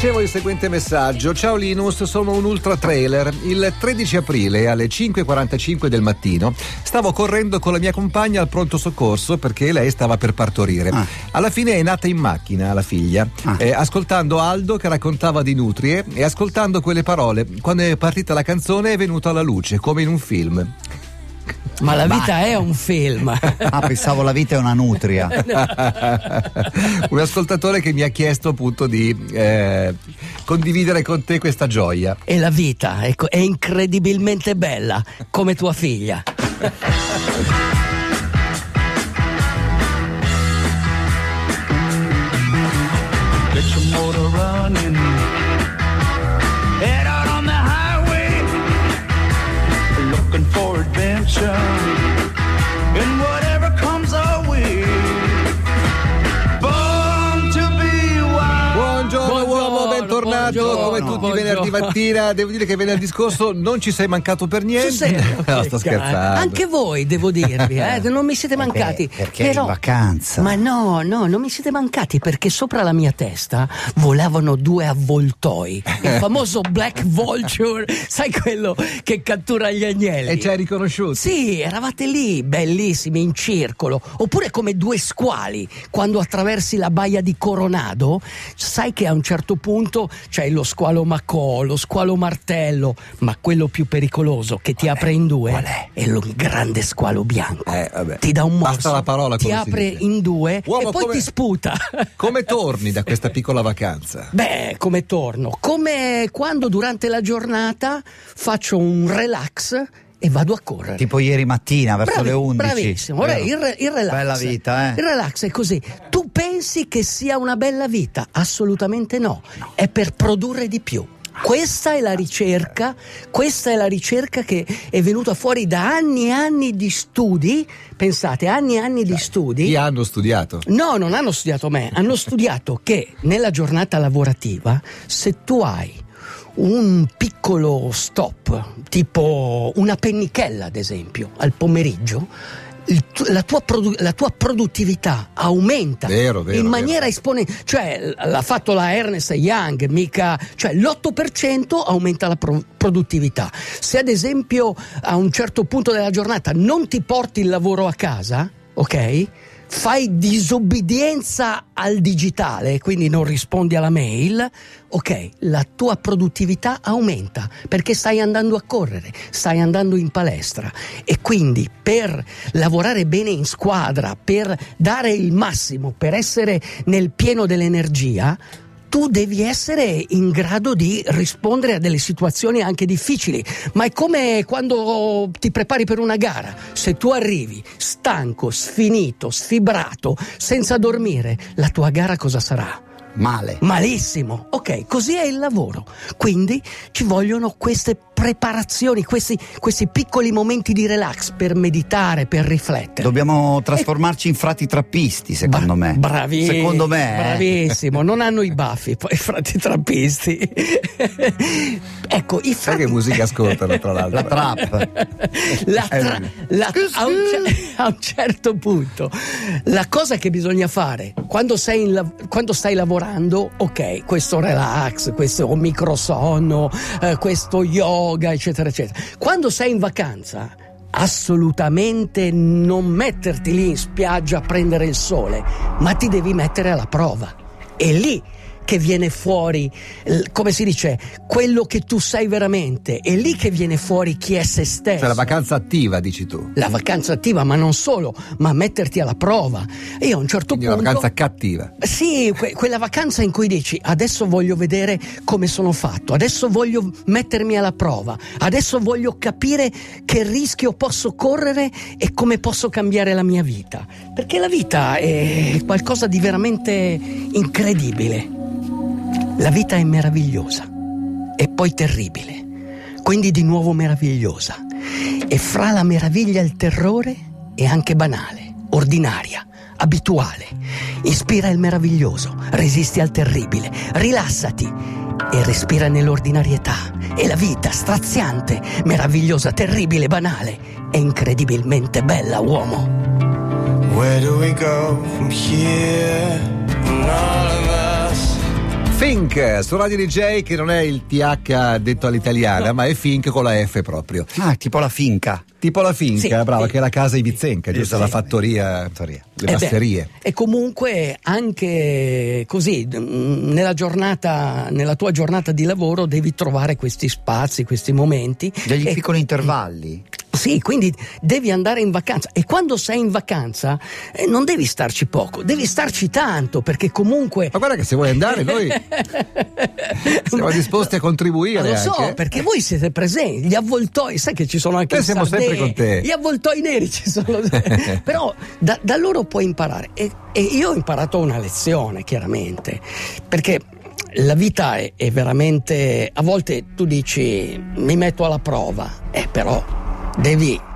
Ricevo il seguente messaggio. Ciao Linus, sono un ultra trailer. Il 13 aprile alle 5.45 del mattino stavo correndo con la mia compagna al pronto soccorso perché lei stava per partorire. Ah. Alla fine è nata in macchina la figlia, Ah. eh, ascoltando Aldo che raccontava di nutrie e ascoltando quelle parole. Quando è partita la canzone è venuta alla luce, come in un film. Ma la vita è un film. Ah, pensavo la vita è una nutria. un ascoltatore che mi ha chiesto appunto di eh, condividere con te questa gioia. E la vita ecco, è incredibilmente bella, come tua figlia. Get your motor running. Joe come tutti i buongiorno. venerdì mattina. Devo dire che venerdì scorso non ci sei mancato per niente. No, sto scherzando. Anche voi, devo dirvi, eh, non mi siete mancati. perché eri in vacanza. Ma no, no, non mi siete mancati perché sopra la mia testa volavano due avvoltoi. Il famoso Black Vulture, sai quello che cattura gli agnelli? E ci hai riconosciuto? Sì, eravate lì, bellissimi, in circolo. Oppure come due squali, quando attraversi la baia di Coronado, sai che a un certo punto c'è lo squalo Macò, lo squalo Martello, ma quello più pericoloso che ti apre in due Qual è? è lo grande squalo bianco. Eh, vabbè. Ti dà un morso, Basta la parola, ti apre in due Uomo, e poi come- ti sputa. Come torni da questa piccola vacanza? Beh, come torno? Come quando durante la giornata faccio un relax e vado a correre. Tipo ieri mattina verso Bravi- le 11. Bravissimo, Ora, il, re- il relax. Bella vita, eh. Il relax è così. Tu pensi che sia una bella vita? Assolutamente no. È per produrre di più. Questa è la ricerca, questa è la ricerca che è venuta fuori da anni e anni di studi. Pensate, anni e anni di studi. Chi hanno studiato? No, non hanno studiato me, hanno studiato che nella giornata lavorativa, se tu hai un piccolo stop, tipo una pennichella ad esempio, al pomeriggio, tu- la, tua produ- la tua produttività aumenta Vero, vero, in maniera esponenziale, cioè l'ha fatto la Ernest Young, mica, cioè l'8% aumenta la pro- produttività. Se ad esempio a un certo punto della giornata non ti porti il lavoro a casa, ok? Fai disobbedienza al digitale, quindi non rispondi alla mail, ok, la tua produttività aumenta perché stai andando a correre, stai andando in palestra. E quindi per lavorare bene in squadra, per dare il massimo, per essere nel pieno dell'energia, tu devi essere in grado di rispondere a delle situazioni anche difficili, ma è come quando ti prepari per una gara. Se tu arrivi stanco, sfinito, sfibrato, senza dormire, la tua gara cosa sarà? Male. Malissimo. Ok, così è il lavoro. Quindi ci vogliono queste preparazioni, questi, questi piccoli momenti di relax per meditare, per riflettere. Dobbiamo trasformarci in frati trappisti, secondo Bra- me. Bravissimo. Secondo me. eh. Bravissimo. Non hanno i baffi, poi frati trappisti. ecco, i Sai frati. che musica ascoltano, tra l'altro? La trap. La tra- Eh, la- a, un ce- a un certo punto, la cosa che bisogna fare quando, sei in lav- quando stai lavorando, ok, questo relax, questo microsonno, eh, questo yoga, eccetera, eccetera. Quando sei in vacanza, assolutamente non metterti lì in spiaggia a prendere il sole, ma ti devi mettere alla prova. È lì che viene fuori, come si dice, quello che tu sei veramente. È lì che viene fuori chi è se stesso. Cioè la vacanza attiva, dici tu. La vacanza attiva, ma non solo, ma metterti alla prova. Io a un certo Quindi una punto. vacanza cattiva. Sì, que- quella vacanza in cui dici adesso voglio vedere come sono fatto, adesso voglio mettermi alla prova, adesso voglio capire che rischio posso correre e come posso cambiare la mia vita. Perché la vita è qualcosa di veramente incredibile. La vita è meravigliosa e poi terribile, quindi di nuovo meravigliosa. E fra la meraviglia e il terrore è anche banale, ordinaria, abituale. Ispira il meraviglioso, resisti al terribile, rilassati e respira nell'ordinarietà. E la vita, straziante, meravigliosa, terribile, banale, è incredibilmente bella, uomo. Where do we go from here? Fink su Radio DJ che non è il TH detto all'italiana, ma è Fink con la F proprio. Ah, tipo la finca. Tipo la finca, Sì, brava, sì. che è la casa Ivizenca, giusto? Esatto. La fattoria, Fattoria. le Eh beh, masserie. e comunque anche così, mm, nella giornata, nella tua giornata di lavoro devi trovare questi spazi, questi momenti. Degli E- piccoli intervalli. Sì, quindi devi andare in vacanza e quando sei in vacanza eh, non devi starci poco, devi starci tanto perché comunque... Ma guarda che se vuoi andare noi siamo disposti a contribuire Lo so, anche. perché voi siete presenti, gli avvoltoi, sai che ci sono anche Noi siamo sempre Sardegna, con te. Gli avvoltoi neri ci sono. Però da, da loro puoi imparare. E, e io ho imparato una lezione, chiaramente, perché la vita è, è veramente. A volte tu dici mi metto alla prova, eh, però devi.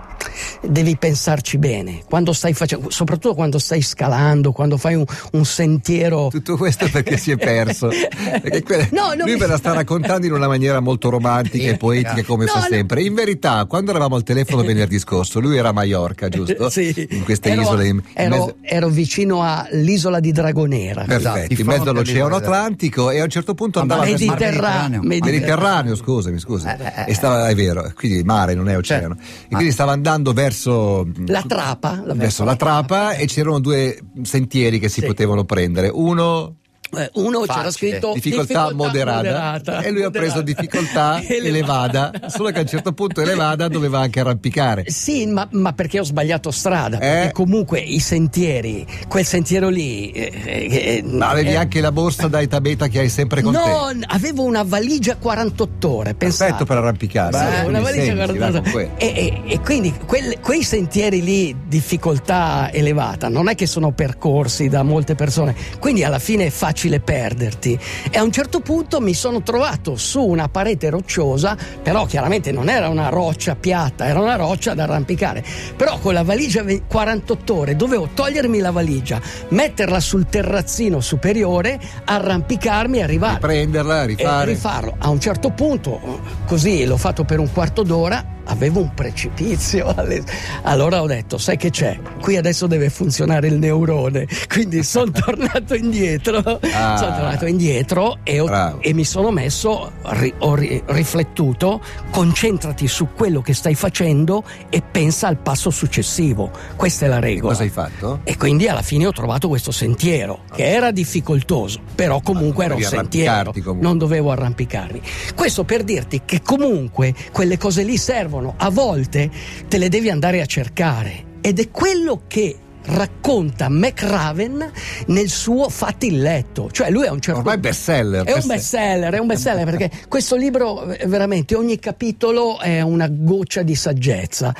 Devi pensarci bene quando stai facendo, soprattutto quando stai scalando, quando fai un, un sentiero. Tutto questo perché si è perso. Perché que- No, non lui mi- me la sta raccontando in una maniera molto romantica e poetica come No, fa no. sempre. In verità, quando eravamo al telefono venerdì scorso, lui era a Maiorca, giusto? Sì. In queste Ero- isole. In, in ero, mezzo- ero vicino all'isola di Dragonera. Perfetto, Esatto, in mezzo all'Oceano. Atlantico e a un certo punto andava verso- Mediterraneo. Mediterraneo. Mediterraneo, scusami, scusi. Eh, eh, E stava, è vero, quindi mare, non è oceano. E quindi stava andando verso La trapa, la- verso la trapa e c'erano due sentieri che si Sì. potevano prendere. Uno Eh, Uno c'era Facile. scritto difficoltà, moderata, e lui ha preso difficoltà elevata, solo che a un certo punto elevata doveva anche arrampicare. Sì, ma, ma perché ho sbagliato strada? Eh. comunque i sentieri, quel sentiero lì. eh, eh, Ma avevi eh, anche la borsa da etabeta che hai sempre con No, te. n- avevo una valigia 48 ore. Pensate. Perfetto per arrampicarsi. Sì, eh, una valigia senti, 48 va, con ore. E, e- e quindi quel- quei sentieri lì, difficoltà elevata, non è che sono percorsi da molte persone, quindi alla fine è facile perderti. E a un certo punto mi sono trovato su una parete rocciosa, però chiaramente non era una roccia piatta, era una roccia da arrampicare. Però con la valigia ve- 48 ore dovevo togliermi la valigia, metterla sul terrazzino superiore, arrampicarmi e arrivare. Riprenderla, E rifare. rifarlo. A un certo punto, così l'ho fatto per un quarto d'ora, avevo un precipizio. alle- Allora ho detto, sai che c'è? Qui adesso deve funzionare il neurone. Quindi sono tornato indietro. Ah. Sono tornato indietro e, ho- e mi sono messo, ri- ho ri- riflettuto, concentrati su quello che stai facendo e pensa al passo successivo. Questa è la regola. Cosa hai fatto? E quindi alla fine ho trovato questo sentiero che era difficoltoso, però comunque era un sentiero, comunque. non dovevo arrampicarmi. Questo per dirti che comunque quelle cose lì servono, a volte te le devi andare a cercare ed è quello che racconta McRaven nel suo Fatti il letto, cioè lui è un certo Ormai bestseller. è un bestseller, è un bestseller perché questo libro veramente ogni capitolo è una goccia di saggezza.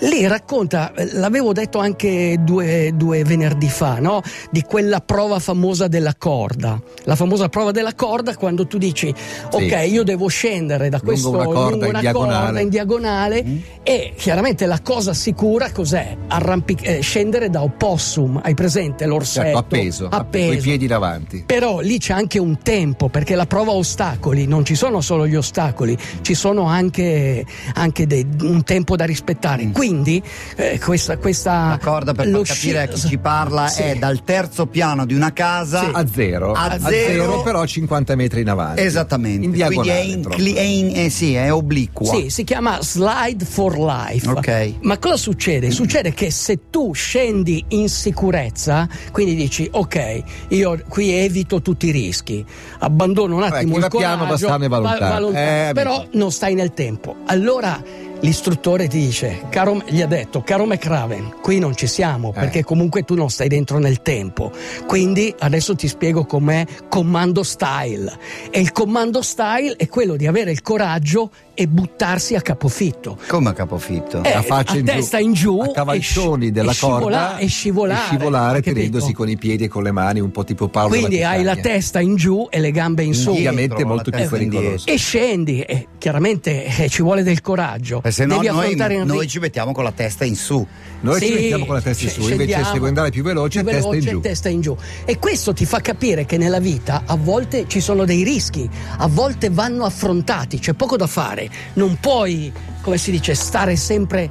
Lì racconta, l'avevo detto anche due, due venerdì fa, no? di quella prova famosa della corda. La famosa prova della corda quando tu dici ok, io devo scendere da Lungo questo una corda lungo in una diagonale. corda in diagonale e chiaramente la cosa sicura cos'è? Arrampic- eh, scendere da opossum, hai presente l'orsetto? Certo, appeso, appeso. con i piedi davanti. Però lì c'è anche un tempo, perché la prova ostacoli, non ci sono solo gli ostacoli, ci sono anche, anche dei- un tempo da rispettare. Quindi eh, questa, questa... La corda per far capire a chi sci- ci parla Sì. è dal terzo piano di una casa A zero. A zero. però 50 metri in avanti. Esattamente. In diagonale. Quindi è, in- è in- eh, sì, è obliqua. Sì, si chiama Slide for Life. Ok. Ma cosa succede? Succede che se tu scendi in sicurezza, quindi dici ok, io qui evito tutti i rischi, abbandono un attimo chi il va piano coraggio, va sano e va lontano. lontano, Eh, però non stai nel tempo. Allora l'istruttore ti dice, caro, gli ha detto, caro McRaven, qui non ci siamo Eh. perché comunque tu non stai dentro nel tempo. Quindi adesso ti spiego com'è comando style. E il comando style è quello di avere il coraggio e buttarsi a capofitto. Come a capofitto? Eh, a faccia a in testa giù, in giù a cavalcioni della e scivola- corda e scivolare, e scivolare tenendosi con i piedi e con le mani un po' tipo Paolo Quindi hai la Ticagna. testa in giù e le gambe in su. Ovviamente molto più pericoloso. E scendi, e chiaramente eh, ci vuole del coraggio. Eh, se no Devi noi, noi ri- ci mettiamo con la testa in su. Noi ci Sì, mettiamo con la testa in su, invece se vuoi andare più veloce, più testa in veloce, giù. testa in giù. E questo ti fa capire che nella vita a volte ci sono dei rischi, a volte vanno affrontati, c'è poco da fare. Non puoi, come si dice, stare sempre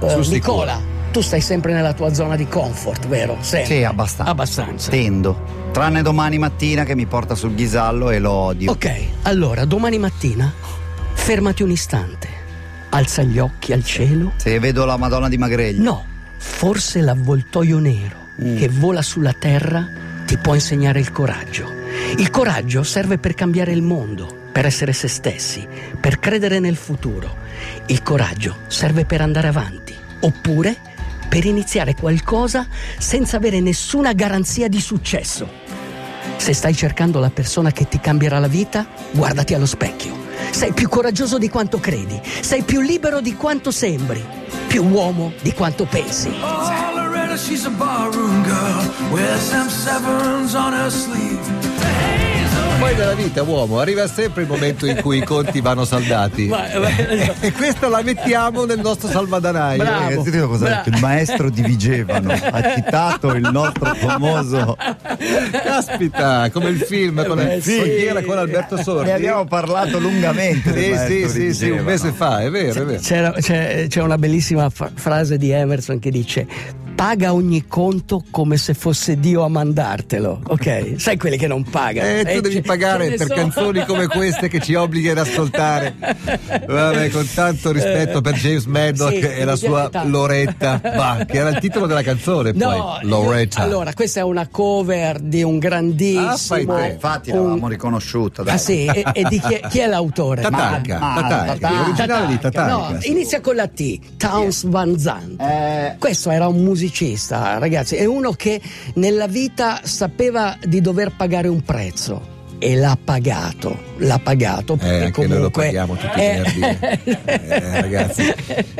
eh, sicuro. Nicola. tu stai sempre nella tua zona di comfort, vero? Sempre. Sì, abbastanza. Abbastanza. Tendo. Tranne domani mattina che mi porta sul ghisallo e lo odio. Ok, allora domani mattina fermati un istante, alza gli occhi al cielo. Se vedo la Madonna di Magregli. No, forse l'avvoltoio nero Mm. che vola sulla terra ti può insegnare il coraggio. Il coraggio serve per cambiare il mondo, per essere se stessi, per credere nel futuro. Il coraggio serve per andare avanti, oppure per iniziare qualcosa senza avere nessuna garanzia di successo. Se stai cercando la persona che ti cambierà la vita, guardati allo specchio. Sei più coraggioso di quanto credi, sei più libero di quanto sembri, più uomo di quanto pensi. Oh, Loretta, she's a barroom girl with some sevens on her sleeve. Poi nella vita, uomo, arriva sempre il momento in cui i conti vanno saldati. Ma- ma- E questa la mettiamo nel nostro salvadanaio. Bravo. Io cosa? Il maestro di Vigevano ha citato il nostro famoso. Caspita, come il film con, Eh, il, sì. con Alberto Sordi. Ne abbiamo parlato lungamente. Sì, sì, sì, sì, un mese fa, è vero, è vero. C'era- c'è, c'è una bellissima fra- frase di Emerson che dice paga ogni conto come se fosse Dio a mandartelo ok sai quelli che non pagano Eh, tu Eh, devi ce- pagare per sono. canzoni come queste che ci obblighi ad ascoltare. Vabbè, con tanto rispetto per James Maddock Sì, e la sua tanto. Loretta, bah, che era il titolo della canzone No, poi, Loretta. io- allora questa è una cover di un grandissimo Ah. Eh, infatti un- l'avevamo riconosciuta. Dai. Ah sì, e, e di chi è, chi è l'autore? Tatanka, l'originale di Tatanka. Tatanka. No, inizia con la T, Towns Van Zandt. Eh, Questo era un musicista, ragazzi, è uno che nella vita sapeva di dover pagare un prezzo. E l'ha pagato, l'ha pagato. Eh, perché anche noi lo comunque- paghiamo tutti i Eh. venerdì. Eh, ragazzi.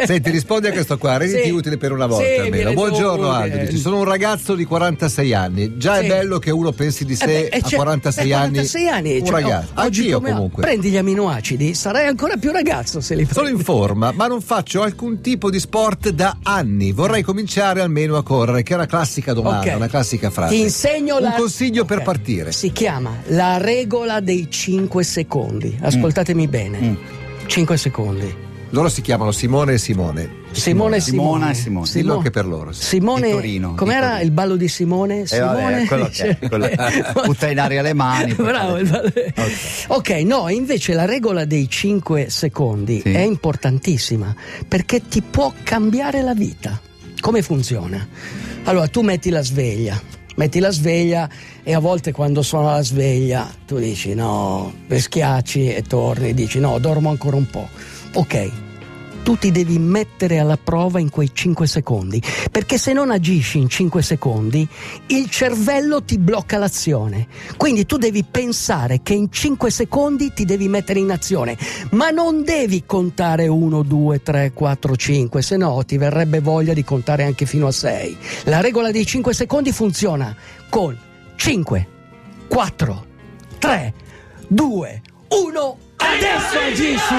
Senti, rispondi a questo qua, renditi Sì. utile per una volta Sì, almeno. Buongiorno. Aldo, dici, sono un ragazzo di 46 anni. Già Sì. è bello che uno pensi di Eh sé beh, eh, a cioè, 46 eh, anni. 46 anni, un cioè, ragazzo. o- oggi come- comunque. Prendi gli aminoacidi, sarai ancora più ragazzo se li Sono prendi. in forma, ma non faccio alcun tipo di sport da anni. Vorrei cominciare almeno a correre, che è una classica domanda, Ok. una classica frase. Ti insegno un la... consiglio per Ok. partire. Si chiama la regola dei 5 secondi. Ascoltatemi bene. Mm. 5 secondi. Loro si chiamano Simone e Simone. Simone e Simone. Simona e Simone. Dillo anche per loro. sì. Simone, Di Torino, com'era Torino. il ballo di Simone? Eh, Simone? vabbè, quello che è, quello- butta in aria le mani, Bravo. fa- il ballo- Ok. ok, no, invece la regola dei 5 secondi Sì. è importantissima perché ti può cambiare la vita. Come funziona? Allora, tu metti la sveglia, metti la sveglia e a volte quando suona la sveglia tu dici no, schiacci e torni, dici no, dormo ancora un po'. Ok, tu ti devi mettere alla prova in quei 5 secondi, perché se non agisci in 5 secondi, il cervello ti blocca l'azione. Quindi tu devi pensare che in 5 secondi ti devi mettere in azione, ma non devi contare 1, 2, 3, 4, 5, se no ti verrebbe voglia di contare anche fino a 6. La regola dei 5 secondi funziona con 5, 4, 3, 2, 1. Adesso agisci!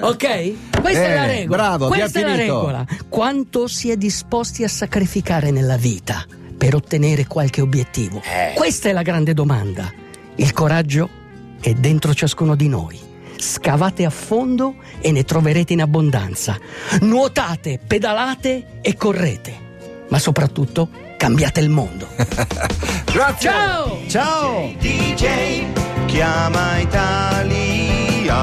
Ok? Questa è la regola. bravo, Questa è la regola. Quanto si è disposti a sacrificare nella vita per ottenere qualche obiettivo? Questa è la grande domanda. Il coraggio è dentro ciascuno di noi. Scavate a fondo e ne troverete in abbondanza. Nuotate, pedalate e correte. Ma soprattutto cambiate il mondo. Grazie. Ciao! Ciao! DJ chiama Italia